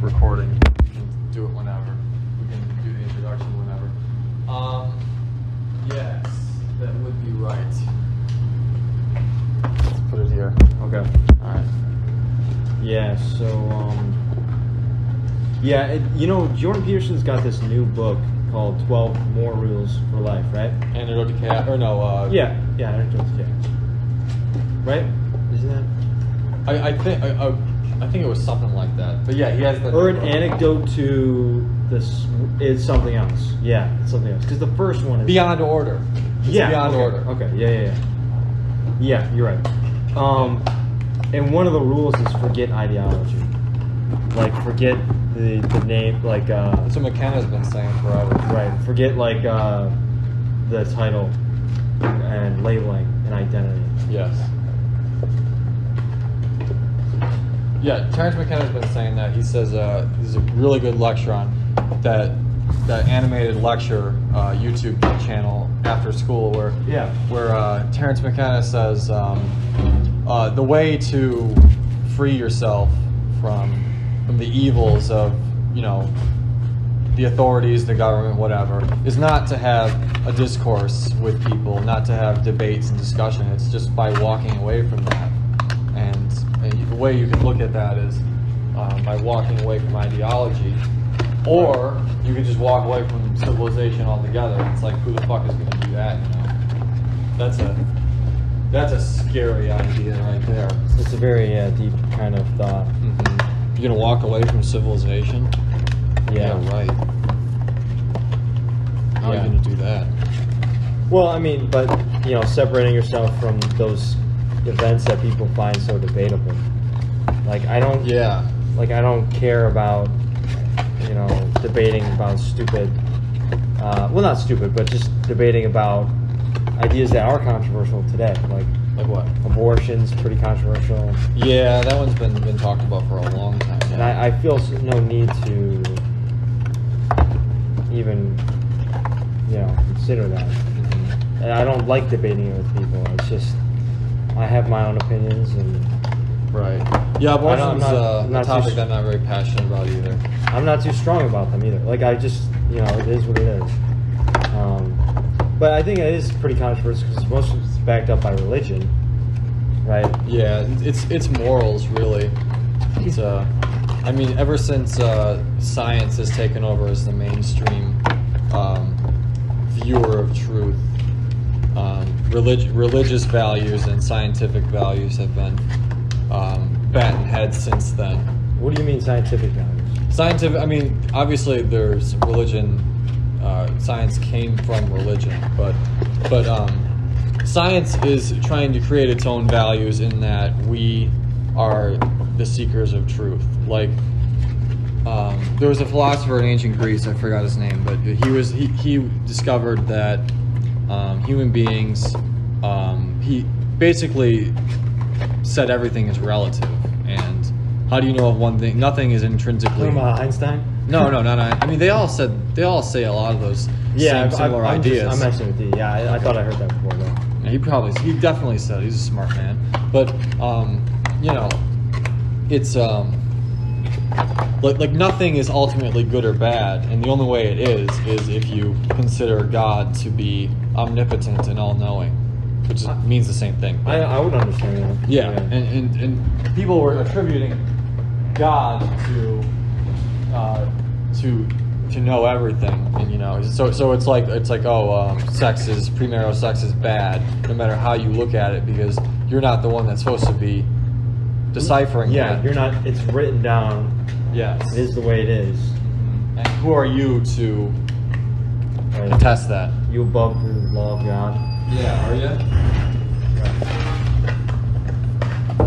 recording. We can do it whenever. We can do the introduction whenever. Um, yes, that would be right. Let's put it here. Okay. All right. Yeah. So, um, yeah, it, you know, Jordan Peterson's got this new book called 12 More Rules for Life, right? Antidote to chaos, or no? Uh, Yeah. Yeah, Antidote to Chaos. Right? Isn't that? I, I think I, I, I think it was something like that. But yeah, he has the. Or an anecdote to this is something else. Yeah, it's something else. Because the first one is Beyond order. It's yeah, Beyond okay, order. Okay. Yeah, yeah, yeah. Yeah, you're right. Um, and one of the rules is forget ideology. Like forget the the name, like uh, That's what McKenna's been saying forever. right. Forget like uh, the title and labeling and identity. Yes. Yeah, Terrence McKenna's been saying that. He says uh, there's a really good lecture on that that animated lecture uh, YouTube channel After Skool where Yeah. where uh, Terrence McKenna says um, uh, the way to free yourself from from the evils of you know the authorities, the government, whatever, is not to have a discourse with people, not to have debates and discussion. It's just by walking away from that. And, and the way you can look at that is um, by walking away from ideology, or you can just walk away from civilization altogether. It's like who the fuck is going to do that? You know, that's a that's a scary idea right there. It's a very yeah, deep kind of thought. Mm-hmm. You're gonna walk away from civilization? Yeah. right. How are you gonna do that? Well, I mean, but you know, separating yourself from those events that people find so debatable. Like I don't. Yeah. Like I don't care about, you know, debating about stupid. Uh, well, not stupid, but just debating about ideas that are controversial today. Like Like what? abortion's pretty controversial, Yeah, that one's been been talked about for a long time. and I, I feel no need to even, you know, consider that. And I don't like debating it with people. It's just I have my own opinions, and right. Yeah, I don't- I'm abortion's not- uh, a topic I'm not very passionate about either. I'm not too strong about them either. Like I just, you know, it is what it is. Um, but I think it is pretty controversial because most of it's backed up by religion, right? Yeah, it's it's morals really. It's uh, I mean, ever since uh, science has taken over as the mainstream um, viewer of truth, um, relig- religious values and scientific values have been um, batting heads since then. What do you mean scientific values? Scientific, I mean, obviously there's religion. Uh, science came from religion, but but um, science is trying to create its own values in that we are the seekers of truth. Like um, there was a philosopher in ancient Greece, I forgot his name, but he was he, he discovered that um, human beings um, he basically said everything is relative and how do you know if one thing nothing is intrinsically Talking about Einstein? no no no no I mean they all said they all say a lot of those Yeah, same similar I'm ideas Just, I'm messing with you. Yeah, I, I thought I heard that before though. yeah, he probably he definitely said he's a smart man. But um, you know, it's um like like nothing is ultimately good or bad, and the only way it is is if you consider God to be omnipotent and all knowing, which is, means the same thing. I, I would understand that. Yeah, And, and and people were attributing God to uh, to to know everything, and you know, so so it's like it's like oh, um, sex is premarital sex is bad, no matter how you look at it, because you're not the one that's supposed to be deciphering. yeah, that. you're not. It's written down. Yes. It is the way it is. And who are you to Right? contest that? You above the law of God. Yeah, are you?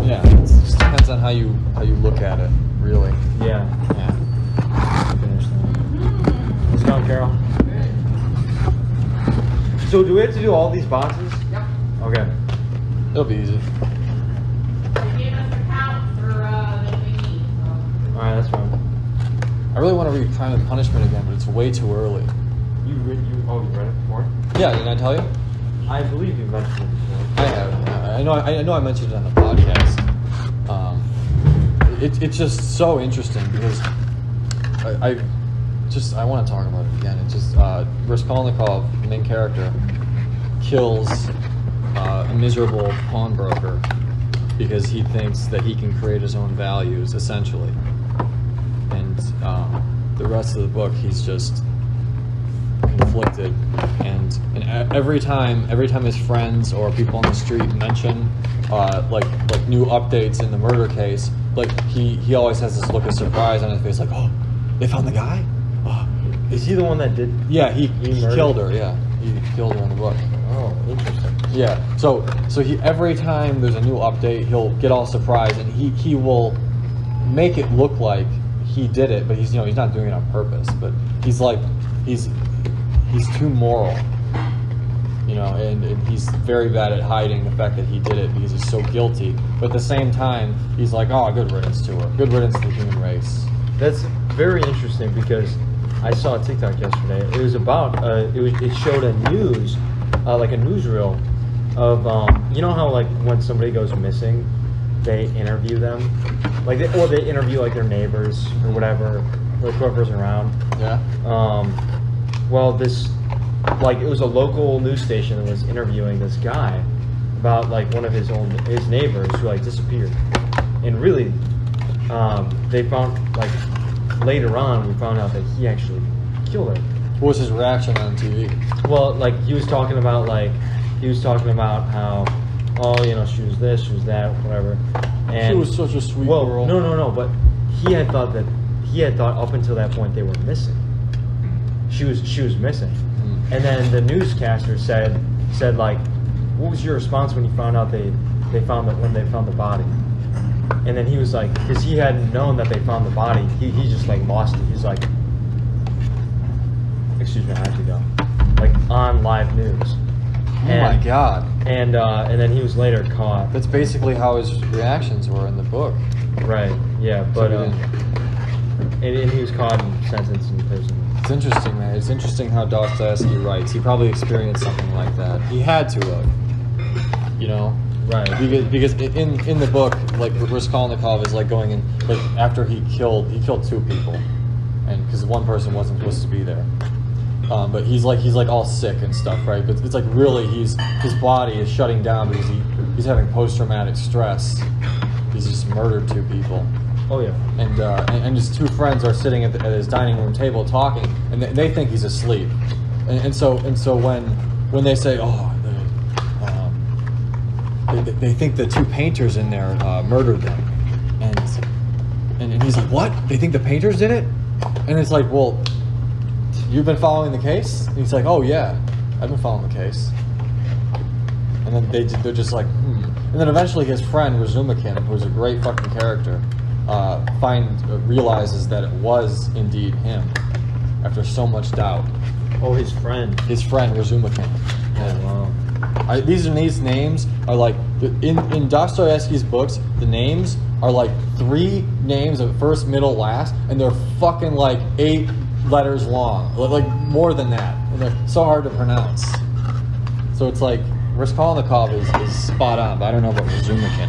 Yeah, it just depends on how you how you look at it, really. Yeah. Yeah. Finish that. Let's go, Carol. So do we have to do all these boxes? Yep. Okay. It'll be easy. They gave us a count for, uh, that we need, so. All right, that's fine. I really want to read Crime and Punishment again, but it's way too early. You read you oh you read it before? Yeah, didn't I tell you? I believe you mentioned it before. I have. I know. I know. I mentioned it on the podcast. Um, it, it's just so interesting because I, I just I want to talk about it again. It's just uh, Raskolnikov, the main character, kills uh, a miserable pawnbroker because he thinks that he can create his own values, essentially. And um, the rest of the book, he's just and and every time every time his friends or people on the street mention uh, like like new updates in the murder case, like he he always has this look of surprise on his face, like oh, they found the guy. Oh, Is he the one that did? yeah, he, He he killed her. Yeah, he killed her in the book. Oh, interesting. Yeah. So so he every time there's a new update, he'll get all surprised and he he will make it look like he did it, but he's you know he's not doing it on purpose. But he's like he's he's too moral, you know, and, and he's very bad at hiding the fact that he did it because he's so guilty. But at the same time, he's like, oh, good riddance to her, good riddance to the human race. That's very interesting because I saw a TikTok yesterday. It was about uh, it was it showed a news, uh, like a newsreel of um, you know how like when somebody goes missing, they interview them, like they, or they interview like their neighbors or whatever, or whoever's around. Yeah. Um, well, this like it was a local news station that was interviewing this guy about like one of his own his neighbors who like disappeared, and really, um, they found like later on we found out that he actually killed her. What was his reaction on TV? Well, like he was talking about like he was talking about how oh you know she was this she was that whatever. And She was such a sweet well, girl. no no no, but he had thought that he had thought up until that point they were missing. She was she was missing, Hmm. and then the newscaster said said like, what was your response when you found out they they found that when they found the body? And then he was like, because he hadn't known that they found the body, he, he just like lost it. He's like, excuse me, I have to go. Like on live news. Oh my god. And uh, and then he was later caught. That's basically how his reactions were in the book. Right. Yeah. But uh, didn't- and, and he was caught and sentenced in prison. It's interesting, man. It's interesting how Dostoevsky writes. He probably experienced something like that. He had to have, you know, Right. because because in in the book, like Raskolnikov is like going in like after he killed he killed two people, and because one person wasn't supposed to be there. Um, but he's like he's like all sick and stuff, right? But it's like really he's his body is shutting down because he he's having post traumatic stress. He's just murdered two people Oh yeah. and, uh, and and his two friends are sitting at, the, at his dining room table talking, and they, they think he's asleep, and, and so and so when when they say, oh, the, um, they, they think the two painters in there uh, murdered them, and, and and he's like, what? They think the painters did it? And it's like, well, you've been following the case? And he's like, oh yeah, I've been following the case. And then they they're just like, hmm. And then eventually his friend Razumikin, who's a great fucking character, uh, find uh, realizes that it was indeed him after so much doubt. Oh, his friend. His friend Razumikin. Oh wow. I, these are these names are like in in Dostoevsky's books. The names are like three names of first, middle, last, and they're fucking like eight letters long, like, like more than that, and they're so hard to pronounce. So it's like Raskolnikov is, is spot on, but I don't know about Razumikin.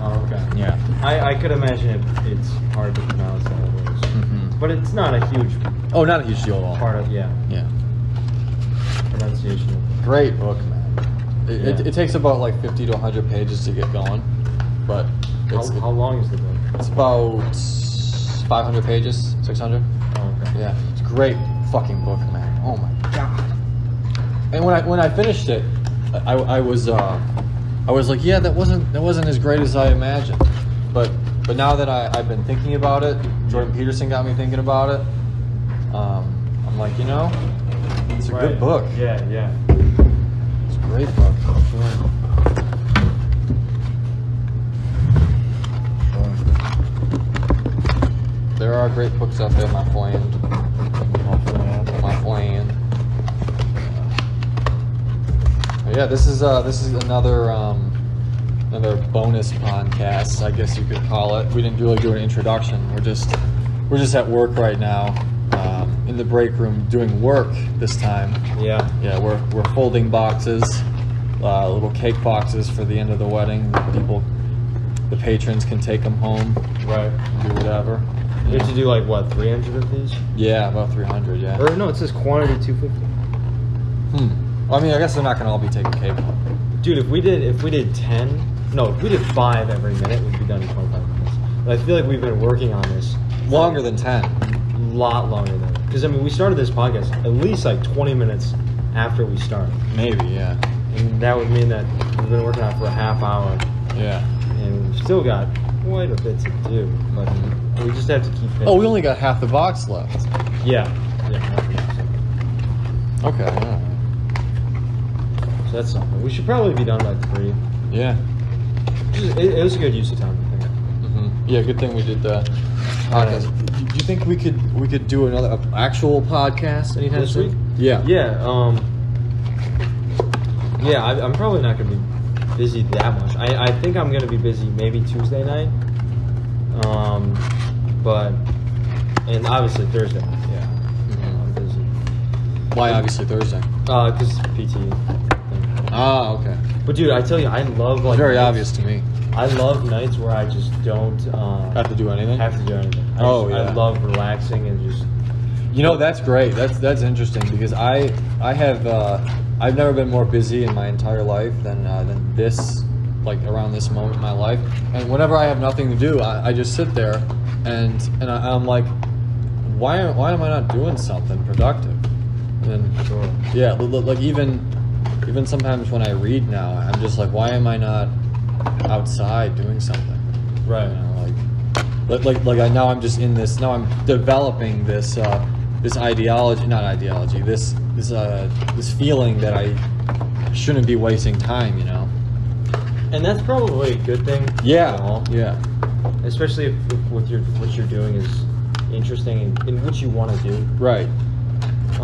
Oh okay. Yeah. I, I could imagine it, it's hard to pronounce that words. Mhm. But it's not a huge Oh, not a huge deal at all. part of yeah Yeah. pronunciation. Great book, man. It, it, Yeah. it takes about like 50 to 100 pages to get going, but How, it's, how long is the book? it's about 500 pages, 600. Oh, okay. Yeah, it's a great fucking book, man. Oh my god. And when I when I finished it, I, I was uh, I was like, yeah, that wasn't that wasn't as great as I imagined. But but now that I, I've been thinking about it, Jordan Peterson got me thinking about it. Um, I'm like, you know, it's a good book. Yeah, yeah. It's a great book. There are great books out there, my friend. My friend. But yeah, this is uh, this is another um, another bonus podcast, I guess you could call it. We didn't really do an introduction. We're just we're just at work right now, um, in the break room doing work this time. Yeah. Yeah, we're, we're folding boxes, uh, little cake boxes for the end of the wedding. that People the patrons can take them home, Right. do whatever. You have to do like what, 300 of these? Yeah, about 300. Yeah. Or no, it says quantity 250. Hmm. I mean, I guess they're not gonna all be taken cake. Dude, if we did if we did 10, no, if we did five every minute, we'd be done in 25 minutes. But I feel like we've been working on this Longer than 10. a lot longer than because I mean we started this podcast at least like 20 minutes after we started, Maybe. Yeah. and that would mean that we've been working on it for a half hour, Yeah. and we've still got quite a bit to do. But we just have to keep. Oh, we only got half the box left. Yeah. Yeah. Okay. all right. So that's something. We should probably be done by three. Yeah. It, it was a good use of time. I think. hmm Yeah. Good thing we did the podcast. Do you think we could we could do another uh, actual podcast anytime This soon? week? Yeah. Yeah. Um. Yeah, I, I'm probably not gonna be busy that much. I, I think I'm gonna be busy maybe Tuesday night. Um, but and obviously Thursday. Yeah, I'm busy. Why? Obviously Thursday. Uh, cause PT. Ah. Okay. But dude, I tell you, I love like Very nights- obvious to me. I love nights where I just don't uh, Have to do anything. have to do anything. I Oh, just- I love relaxing and just You know that's great. That's that's interesting because I I have uh, I've never been more busy in my entire life than uh, than this like around this moment in my life. And whenever I have nothing to do, I, I just sit there and and I, I'm like, why why am I not doing something productive? And Sure. yeah, li- li- like even even sometimes when I read now, I'm just like, why am I not outside doing something? right. You know, like, like, like, I now I'm just in this. Now I'm developing this, uh, this ideology, not ideology. This, this, uh, this feeling that I shouldn't be wasting time. You know? And that's probably a good thing. Yeah, yeah, especially if, if what you're what you're doing is interesting and, and what you want to do. right.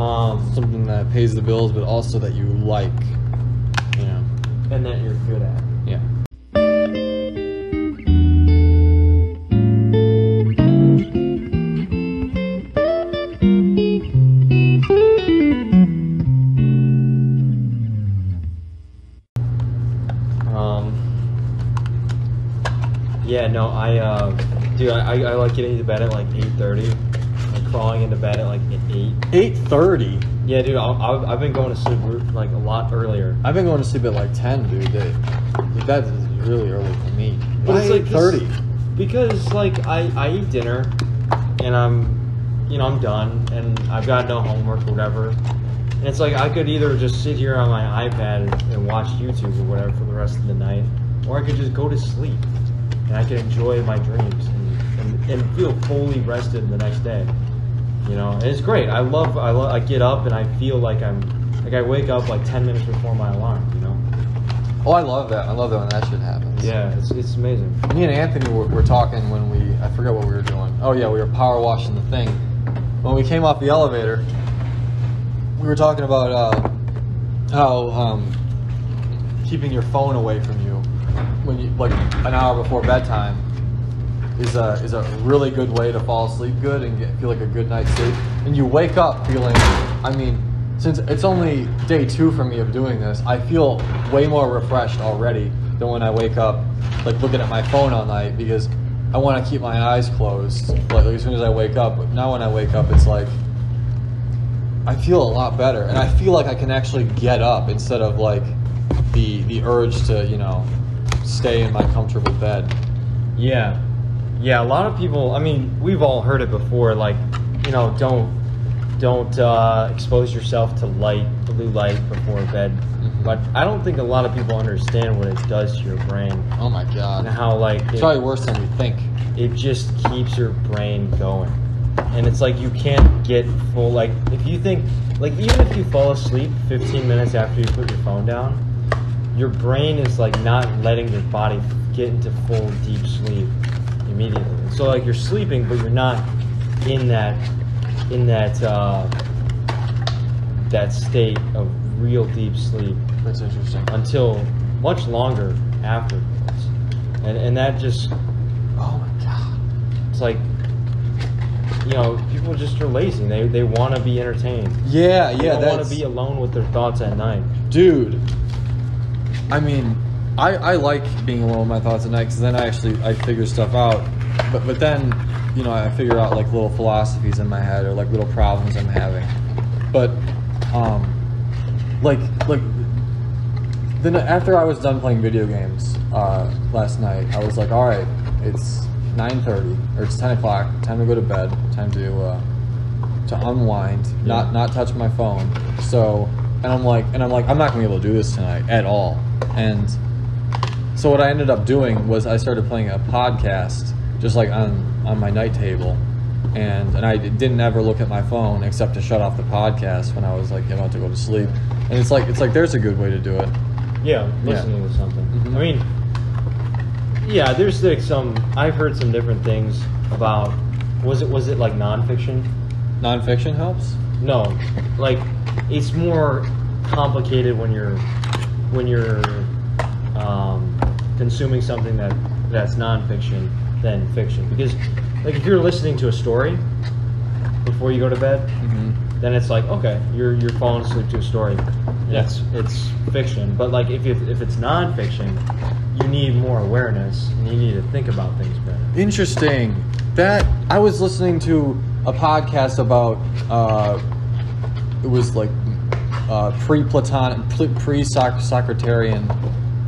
Um, Something that pays the bills, but also that you like. You know? and that you're good at. Yeah. Um, yeah, no, I, uh, dude, I, I, like getting to bed at like eight thirty, like crawling into bed at like eight. Eight thirty. Yeah, dude, I'll, I've, I've been going to sleep like a lot earlier. I've been going to sleep at like ten, dude. That, that is really early for me. But Why it's like thirty. because like I, I eat dinner and I'm you know I'm done and I've got no homework or whatever and it's like I could either just sit here on my iPad and, and watch YouTube or whatever for the rest of the night or I could just go to sleep and I could enjoy my dreams and, and, and feel fully rested the next day you know and it's great I love I love I get up and I feel like I'm like I wake up like 10 minutes before my alarm you know Oh, I love that. I love that when that shit happens. yeah it's, it's amazing Me and Anthony were, were talking when we, I forget what we were doing. Oh, yeah, we were power washing the thing. When we came off the elevator, we were talking about uh, how um, keeping your phone away from you when you, like an hour before bedtime is a, is a really good way to fall asleep good and get, feel like a good night's sleep. And you wake up feeling, I mean, since it's only day two for me of doing this, I feel way more refreshed already than when I wake up, like looking at my phone all night because I want to keep my eyes closed, like as soon as I wake up. But now when I wake up, it's like I feel a lot better, and I feel like I can actually get up instead of like the the urge to you know stay in my comfortable bed. Yeah. Yeah, a lot of people, I mean, we've all heard it before like, you know, don't don't uh, expose yourself to light, blue light before bed. Mhm. But I don't think a lot of people understand what it does to your brain Oh my god! and how like it's it, probably worse than you think. it just keeps your brain going. And it's like you can't get full like if you think like even if you fall asleep 15 minutes after you put your phone down, your brain is like not letting your body get into full deep sleep immediately. So like you're sleeping but you're not in that in that uh, that state of real deep sleep That's interesting. until much longer afterwards. And and that just Oh my god. it's like you know people just are lazy they they want to be entertained Yeah, yeah, don't want to be alone with their thoughts at night dude. I mean, I, I like being alone with my thoughts at night because then I actually I figure stuff out. But but then you know I figure out like little philosophies in my head or like little problems I'm having. But um, like like then after I was done playing video games uh, last night, I was like, all right, it's 9:30 or it's 10 o'clock. Time to go to bed. Time to uh, to unwind, not not touch my phone. So, and I'm like, and I'm like, I'm not gonna be able to do this tonight at all. And so what I ended up doing was I started playing a podcast just like on on my night table, and and I didn't ever look at my phone except to shut off the podcast when I was like about to go to sleep. And it's like it's like there's a good way to do it. Yeah, listening to something. Mhm. I mean, yeah, there's like some. I've heard some different things about. Was it was it like nonfiction? Nonfiction helps. No, like it's more complicated when you're when you're um, consuming something that that's nonfiction than fiction because like if you're listening to a story before you go to bed Mm-hmm. then it's like okay you're you're falling asleep to a story Yeah. it's it's fiction but like if, if, if it's nonfiction you need more awareness and you need to think about things better Interesting. That I was listening to a podcast about. Uh, it was like uh, pre-Platonic, pre-Socraterian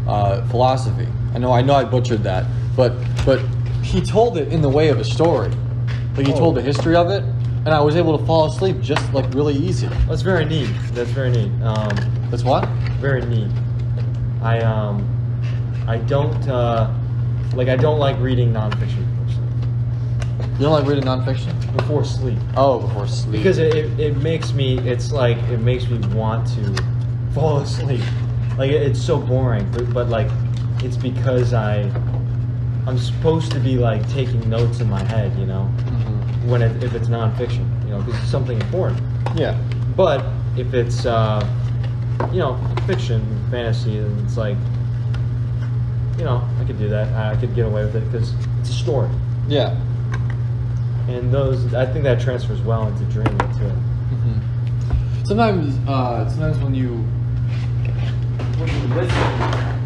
uh, philosophy. I know, I know, I butchered that, but but he told it in the way of a story. Like he Oh. told the history of it, and I was able to fall asleep just like really easy. that's very neat that's very neat um, That's what? very neat. I um, I don't uh, like I don't like reading nonfiction before sleep. You don't like reading nonfiction? Before sleep Oh, before sleep. because it, it, it makes me it's like it makes me want to fall asleep. Like it, it's so boring, but, but like it's because I I'm supposed to be like taking notes in my head, you know, Mhm. when it, if it's nonfiction, you know, because it's something important. Yeah. But if it's uh, you know fiction, fantasy, then it's like you know I could do that. I could get away with it because it's a story, Yeah. and those I think that transfers well into dreaming too. Mhm. Sometimes, uh, sometimes when you when you listen,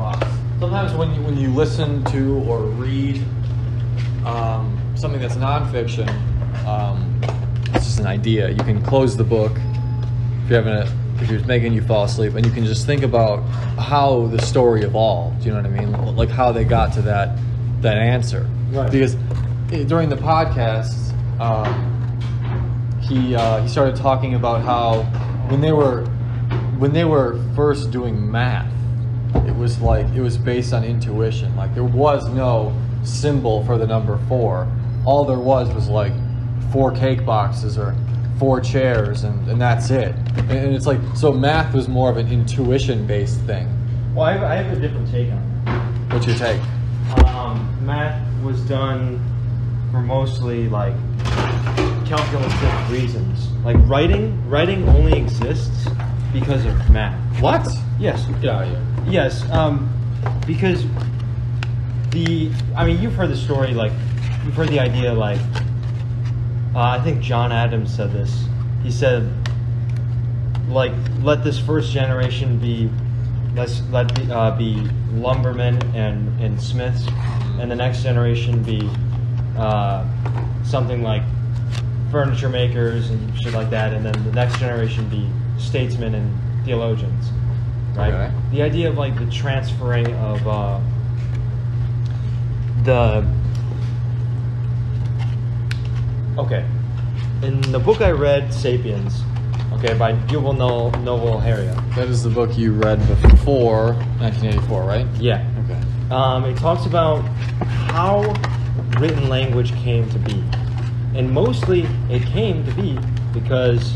box. Sometimes when you when you listen to or read um, something that's nonfiction, um, it's just an idea. You can close the book if you're having a if it's making you fall asleep, and you can just think about how the story evolved. You know what I mean? Like how they got to that that answer. Right. Because eh, during the podcast. Um, he uh, he started talking about how when they were when they were first doing math, it was like it was based on intuition. Like there was no symbol for the number four. All there was was like four cake boxes or four chairs, and, and that's it. And, and it's like so math was more of an intuition based thing. Well, I have, I have a different take on it. What's your take? Um, math was done for mostly like calculative reasons. Like writing, writing only exists because of math. What? Yes. Yeah, yeah. Yes. Um, because the, I mean, you've heard the story. Like, you've heard the idea. Like, uh, I think John Adams said this. He said, like, let this first generation be, let's let be, uh, be lumbermen and and smiths, and the next generation be uh, something like furniture makers and shit like that, and then the next generation be statesmen and theologians, right? Okay. The idea of like the transferring of uh, the okay, in the book I read, *Sapiens*, okay, by Yuval No- Noah Harari. That is the book you read before 1984, right? Yeah, Okay. um, it talks about how written language came to be. And mostly it came to be because,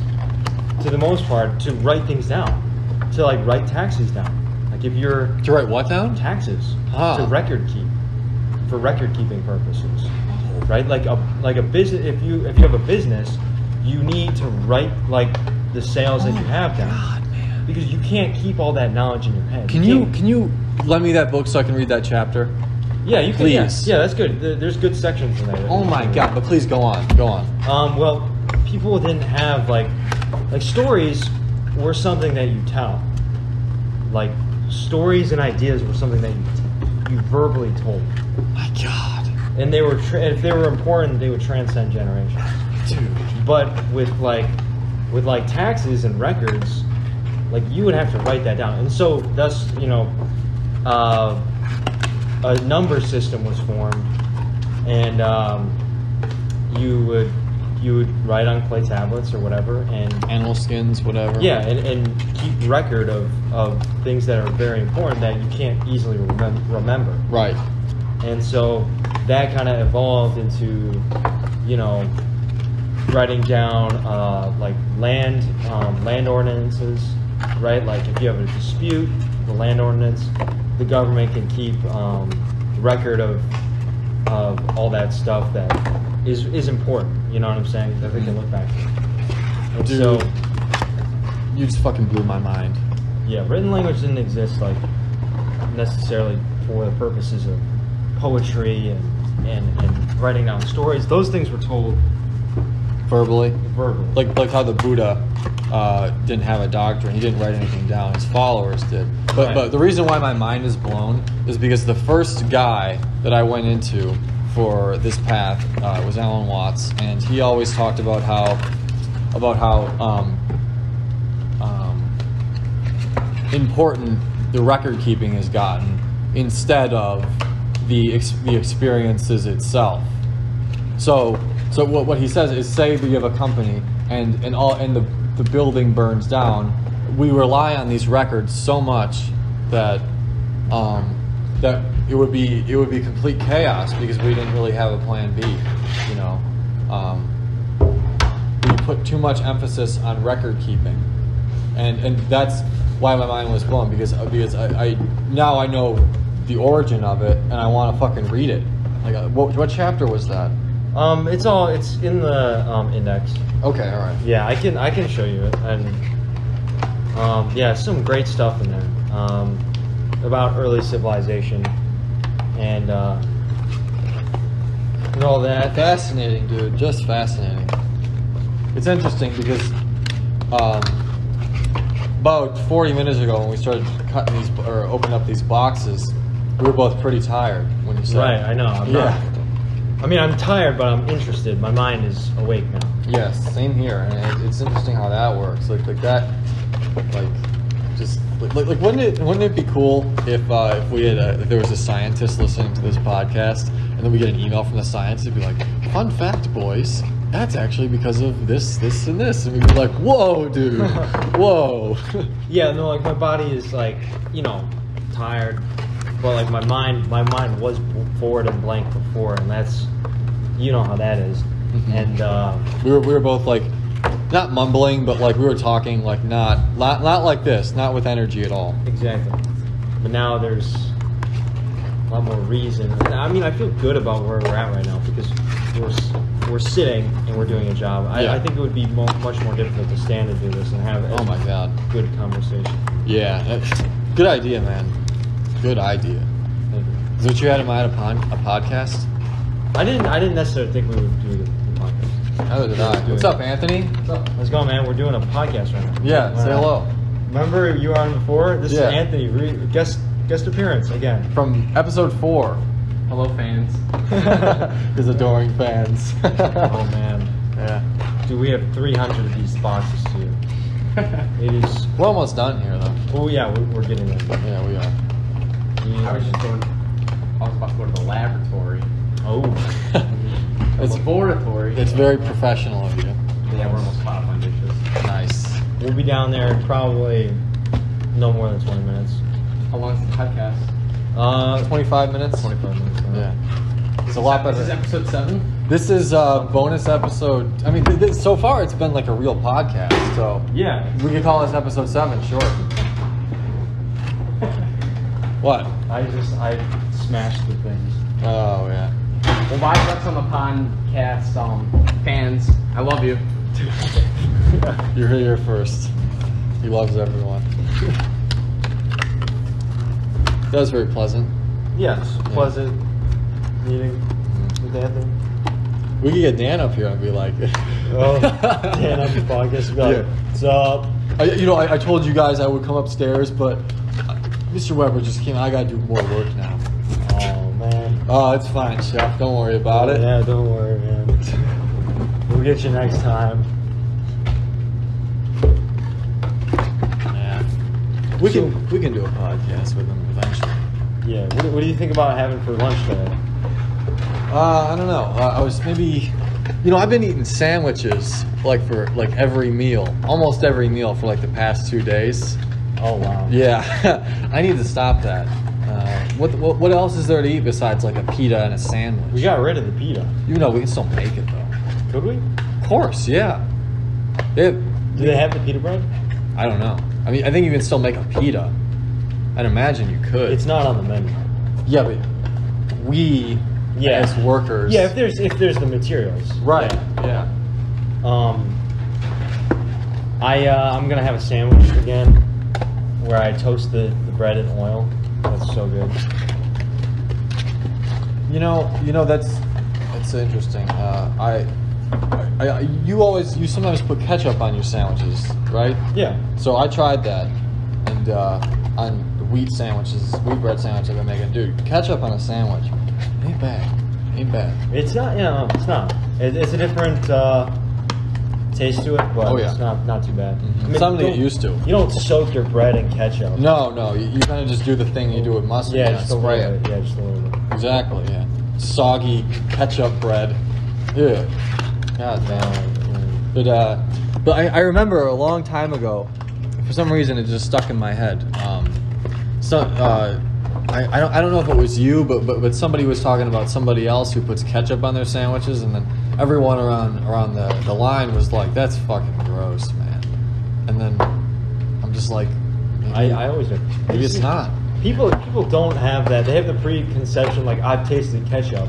to the most part, to write things down, to like write taxes down. Like if you're To write what down? taxes Ah. to record keep for record keeping purposes, right? Like a like a business. If you if you have a business, you need to write like the sales that you have down God, man. because you can't keep all that knowledge in your head. Can you can't- can you lend me that book so I can read that chapter? Yeah, you can. Yeah, Please. yeah, that's good. There's good sections in there. Oh my god! But please go on, go on. Um, well, people didn't have like like stories were something that you tell. Like stories and ideas were something that you, you verbally told, My God, and they were tra- if they were important, they would transcend generations. dude. But with like with like taxes and records, like you would have to write that down, and so thus you know, uh, a number system was formed, and um, you would you would write on clay tablets or whatever, and Animal skins, whatever. yeah, and, and keep record of, of things that are very important that you can't easily remem- remember. Right. And so that kind of evolved into, you know, writing down uh, like land um, land ordinances, right? Like if you have a dispute, the land ordinance, the government can keep um, record of of all that stuff that is is important. You know what I'm saying? That they can look back to. And Dude. so, You just fucking blew my mind. yeah, written language didn't exist like necessarily for the purposes of poetry and, and, and writing down stories. Those things were told Verbally. verbally. Like like how the Buddha uh, didn't have a doctrine. He didn't write anything down. His followers did. But Right. but the reason why my mind is blown is because the first guy that I went into for this path uh, was Alan Watts, and he always talked about how about how um, um, important the record keeping has gotten instead of the ex- the experiences itself. So, so what, what he says is, say you have a company and and all and the the building burns down. We rely on these records so much that um, that it would be it would be complete chaos because we didn't really have a plan B. You know, um, we put too much emphasis on record keeping, and and that's why my mind was blown because because I, I now I know the origin of it and I want to fucking read it. Like, uh, what what chapter was that? Um, it's all it's in the um, index. Okay, all right. Yeah, I can I can show you it, and um, yeah, some great stuff in there um, about early civilization and uh, and all that. Fascinating, dude. Just fascinating. It's interesting because um, about 40 minutes ago, when we started cutting these or opening up these boxes, we were both pretty tired when you said. Right, I know. I'm yeah. not- I mean, I'm tired, but I'm interested. My mind is awake now. Yes, same here, and it, it's interesting how that works. Like, like that, like, just like, like, wouldn't it wouldn't it be cool if uh, if we had a, if there was a scientist listening to this podcast, and then we get an email from the scientist, it'd be like, "Fun fact, boys, that's actually because of this, this, and this," and we'd be like, "Whoa, dude, whoa." Yeah, no, like my body is like, you know, tired, but like my mind, my mind was bored and blank before, and that's, you know how that is. Mhm. And uh, we were we were both like, not mumbling, but like we were talking like not not not like this, not with energy at all. exactly. But now there's a lot more reason. And I mean, I feel good about where we're at right now because we're we're sitting and we're doing a job. I, Yeah. I think it would be mo- much more difficult to stand and do this and have Oh my god. good conversation. Yeah, that's- good idea, man. Good idea. Is what you had in mind a, pod, a podcast? I didn't I didn't necessarily think we would do the, the podcast. Neither did I. What's up, Anthony? What's up? Let's go, man. We're doing a podcast right now. Yeah, say hello. Remember you were on before? This Yeah. is Anthony, re- guest guest appearance again. From episode four. Hello, fans. His adoring fans. oh man, Yeah. dude, we have 300 of these boxes too. It is. We're almost done here, though. Oh yeah, we're, we're getting there. Yeah, we are. Yeah. I was just going. I was about to go to the laboratory. Oh. The It's, laboratory. it's very professional of you. Yeah, we're almost caught up on dishes. Nice. We'll be down there in probably no more than 20 minutes. How long is the podcast? Uh, 25 minutes? 25 minutes. uh, Yeah. It's a lot This is better. episode seven. This is a bonus episode. I mean, th- th- so far it's been like a real podcast, so Yeah. we could call this episode seven, sure. What? I just I smashed the things. Oh yeah. Well, why what's on the podcast? Um, fans, I love you. You're here first. He loves everyone. that was very pleasant. yes, pleasant meeting with Anthony. We could get Dan up here and be like, Oh, Dan on the podcast. Be like, Yeah. What's up? I, you know, I, I told you guys I would come upstairs, but Mr. Weber just came. I gotta do more work now. Oh. It's fine, chef. Don't worry about it. Yeah, don't worry, man. We'll get you next time. Yeah. We So- can we can do a podcast with him eventually. Yeah. What, what do you think about having for lunch today? Uh, I don't know. Uh, I was maybe, you know, I've been eating sandwiches like for like every meal, almost every meal for like the past two days. Oh wow. Yeah, I need to stop that. What, what what else is there to eat besides like a pita and a sandwich? We got rid of the pita. You know, we can still make it though. Could we? Of course, yeah. It, Do they have the pita bread? I don't know. I mean, I think you can still make a pita. I'd imagine you could. It's not on the menu. Yeah, but we, Yeah. as workers. Yeah, if there's if there's the materials. right. Yeah. Yeah. Um, I uh, I'm gonna have a sandwich again, where I toast the, the bread in oil. That's so good. You know, you know that's that's interesting. Uh, I, I, I, you always you sometimes put ketchup on your sandwiches, right? Yeah. So I tried that, and uh, on the wheat sandwiches, wheat bread sandwich I've been making, dude, ketchup on a sandwich ain't bad, ain't bad. It's not. you know, it's not. It, it's a different uh, taste to it, but Oh, yeah. it's not not too bad. Mhm. Something to get don't- used to. You don't soak your bread in ketchup. No, no, you, you kind of just do the thing you do with mustard. Yeah, you just a spray little it. bit. Yeah, just a little bit. Exactly, yeah. Soggy ketchup bread. Yeah. God damn. But uh, but I, I remember a long time ago, for some reason it just stuck in my head. Um, so uh, I, I don't I don't know if it was you, but but but somebody was talking about somebody else who puts ketchup on their sandwiches, and then everyone around around the the line was like, "That's fucking gross, man." And then I'm just like, I, I always do. maybe it's not. People people don't have that. They have the preconception like I've tasted ketchup.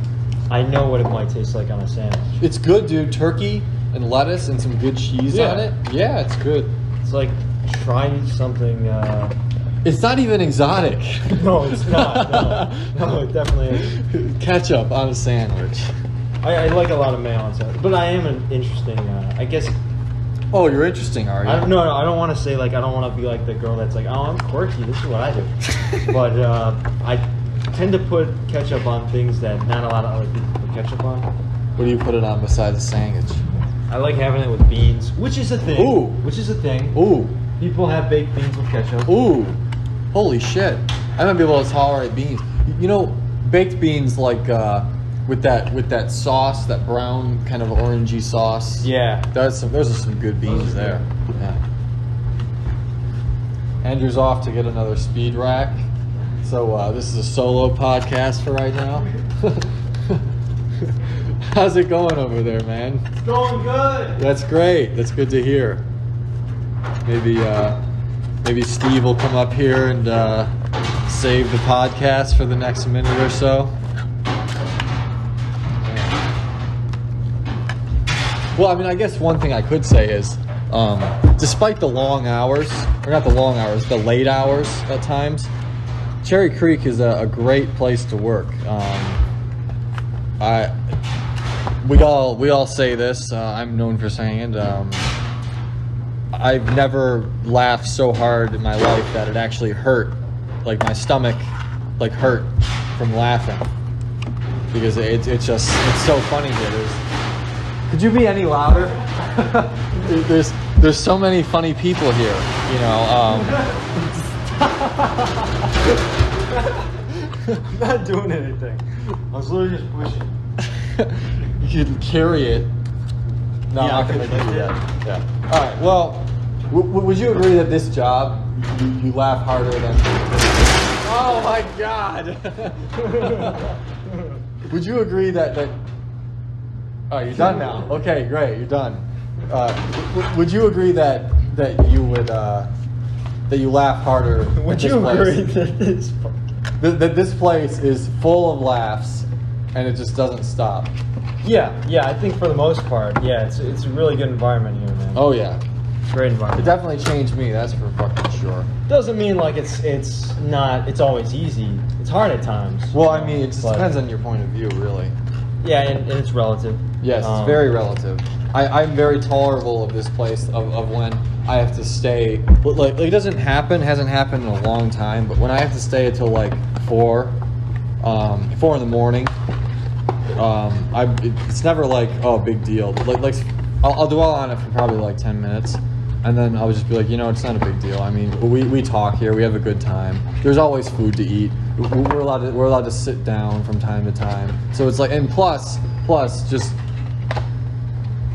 I know what it might taste like on a sandwich. It's good, dude. Turkey and lettuce and some good cheese Yeah. on it. Yeah, it's good. It's like trying something. Uh, It's not even exotic. no, it's not. No, no, it definitely is. Ketchup on a sandwich. I, I like a lot of mayo on salad, but I am an interesting. Uh, I guess Oh, you're interesting, are you? I don't. No, no, I don't want to say like I don't want to be like the girl that's like, oh, I'm quirky. This is what I do. but uh, I tend to put ketchup on things that not a lot of other people put ketchup on. What do you put it on besides a sandwich? I like having it with beans, which is a thing. Ooh. Which is a thing. Ooh, People have baked beans with ketchup. ooh, holy shit! I might be able to tolerate beans. You know, baked beans like uh, with that with that sauce, that brown kind of orangey sauce. Yeah. That's some, those are some good beans are there. Yeah. Andrew's off to get another speed rack. So uh, this is a solo podcast for right now. How's it going over there, man? It's going good. That's great. That's good to hear. Maybe uh, maybe Steve will come up here and uh, save the podcast for the next minute or so. Well, I mean, I guess one thing I could say is, um, despite the long hours, or not the long hours, the late hours at times, Cherry Creek is a, a great place to work. Um, I, we all we all say this. Uh, I'm known for saying it. Um, I've never laughed so hard in my life that it actually hurt, like my stomach, like hurt from laughing, because it, it's just it's so funny here. Could you be any louder? there's there's so many funny people here. You know. Um, I'm not doing anything. I was literally just pushing. you can carry it. No, Yeah, I'm not I gonna do that. it. Yeah. All right. Well, w- w- would you agree that this job, you, you laugh harder than? Oh my God. would you agree that that? Oh, you're done now. Okay, great. You're done. Uh, w- would you agree that that you would uh, that you laugh harder? Would this you place? agree that this? That, that this place is full of laughs and it just doesn't stop. Yeah, yeah. I think for the most part, yeah, it's it's a really good environment here, man. Oh yeah. great environment. It definitely changed me, that's for fucking sure. Doesn't mean like it's it's not. It's always easy. It's hard at times. Well, I mean, it just But- depends on your point of view, really. Yeah, and, and it's relative. Yes, Um, it's very relative. I, I'm very tolerable of this place of, of when I have to stay. Like, like, it doesn't happen, hasn't happened in a long time, but when I have to stay until like four, um, four in the morning, um, I it's never like oh big deal. Like like I'll, I'll dwell on it for probably like ten minutes, and then I'll just be like, you know, it's not a big deal. I mean, we, we talk here, we have a good time. There's always food to eat. We- We're allowed to we're allowed to sit down from time to time. So it's like, and plus plus just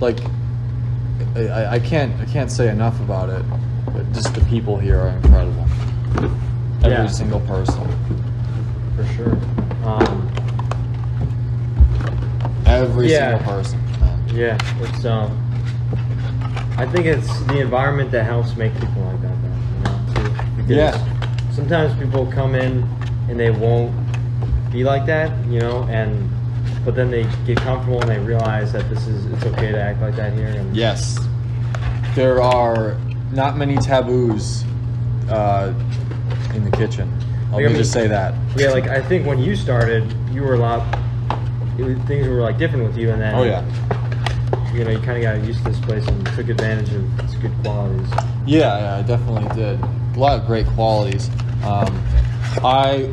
like I- I, can't I can't say enough about it. But just the people here are incredible. Every Yeah. single person. for sure. Um, Every Yeah. single person. man. yeah, it's um. I think it's the environment that helps make people like that, though. You know, too. Because Yeah. Sometimes people come in and they won't be like that, you know, and but then they get comfortable and they realize that this is it's okay to act like that here. And Yes. There are not many taboos uh, in the kitchen. Let Like, I me mean- just say that. Yeah, like I think when you started, you were a lot. It was, things were like different with you, and then Oh yeah. you know you kind of got used to this place and took advantage of its good qualities. Yeah, yeah, I definitely did. A lot of great qualities. Um, I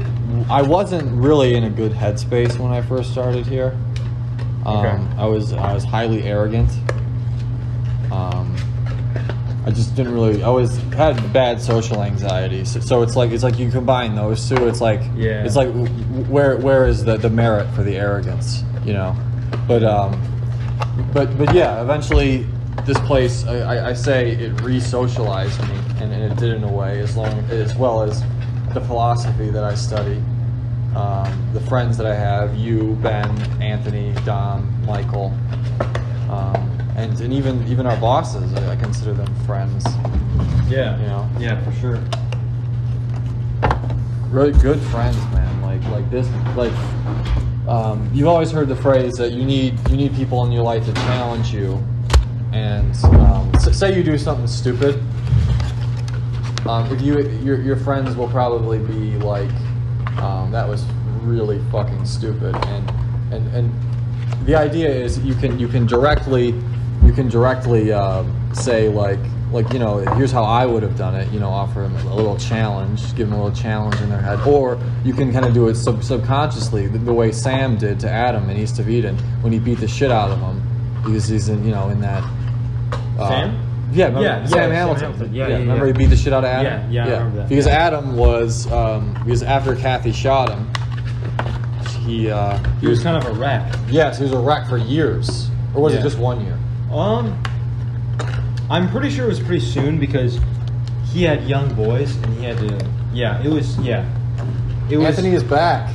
I wasn't really in a good headspace when I first started here. Um, Okay. I was I was highly arrogant. Um, I just didn't really. I always had bad social anxiety. So, so it's like it's like you combine those two. It's like Yeah. It's like where where is the the merit for the arrogance? You know, but um, but but yeah, eventually this place I, I, I say it re-socialized me, and, and it did in a way as long as well as the philosophy that I study, um, the friends that I have, you, Ben, Anthony, Dom, Michael, um, and and even even our bosses, I, I consider them friends. Yeah, You know. yeah, for sure. really good friends, man. Like like this, like um, you've always heard the phrase that you need you need people in your life to challenge you, and um, say you do something stupid. Um, if you your your friends will probably be like, um, that was really fucking stupid, and and and the idea is you can you can directly you can directly um, say like like you know here's how I would have done it you know offer them a little challenge give them a little challenge in their head or you can kind of do it sub- subconsciously the, the way Sam did to Adam in East of Eden when he beat the shit out of him because he's in you know in that uh, Sam? Yeah, remember, Yeah, yeah, Sam Sam Hamilton. Hamilton. Yeah, yeah, remember yeah. he beat the shit out of Adam. Yeah, yeah, I remember that. Because Yeah. Adam was um, because after Cathy shot him, he uh, He was kind of a wreck. yes, he was a wreck for years, or was it just one year? Um, I'm pretty sure it was pretty soon because he had young boys and he had to. Yeah, it was. Yeah, it was. Anthony is back.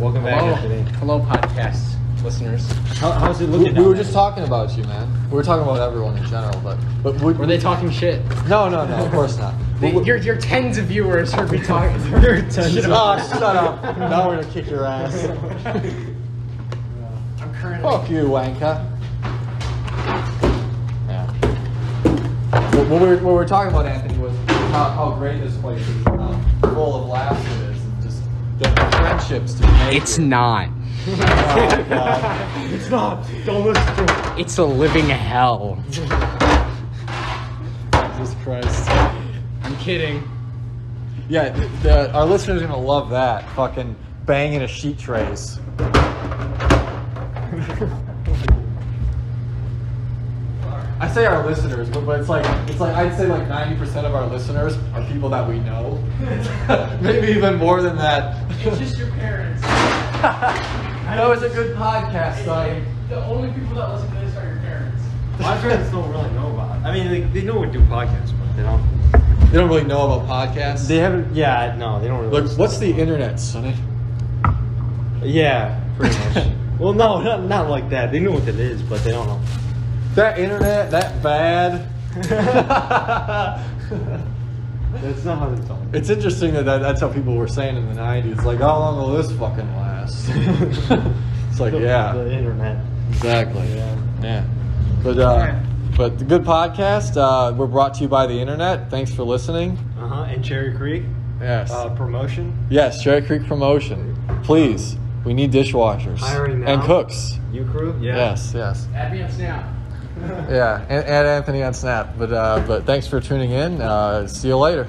welcome back, Hello, Anthony. hello, podcast listeners. How, how's it We, looking? we down were just talking about you, man. We were talking about everyone in general, but but we, Were they talking shit? No, no, no. Of course not. The- We- we- your, your tens of viewers heard me talking. Your tens Shit of- Oh, shut up! now we're gonna kick your ass. I'm currently. Fuck you, Wanka. Yeah. What, what, we were, what we were talking about, Anthony, was how, how great this place is, how full of laughs it is, and just the friendships to be made. It's here. not. Oh, It's not. Don't listen to it. It's a living hell. Jesus Christ. I'm kidding. Yeah, the, the, our listeners are gonna love that. Fucking banging a sheet trays. I say our listeners, but, but it's like it's like I'd say like ninety percent of our listeners are people that we know. Maybe even more than that. It's just your parents. that it's a good podcast, son. The only people that listen to this are your parents. My parents don't really know about. It. I mean, they, they know we do podcasts, but they don't. They don't really know about podcasts. They haven't. Yeah, no, they don't really. Look, what's the internet, Sonny? Yeah, pretty much. well, no, not, not like that. They know what it is, but they don't know. That internet, that bad. That's not how they talk. It's interesting that, that that's how people were saying in the '90s. Like, how long will this fucking last? it's like, The- yeah, The internet. exactly. Yeah. yeah. But uh, but the good podcast. Uh, we're brought to you by the internet. Thanks for listening. Uh huh. And Cherry Creek Yes. uh, promotion. yes. Cherry Creek promotion. Please, we need dishwashers Hiring now. and cooks. You crew. Yeah. Yes. Yes. Add me on Snap. Yeah, and, and Anthony on Snap. But uh, but thanks for tuning in. Uh, see you later.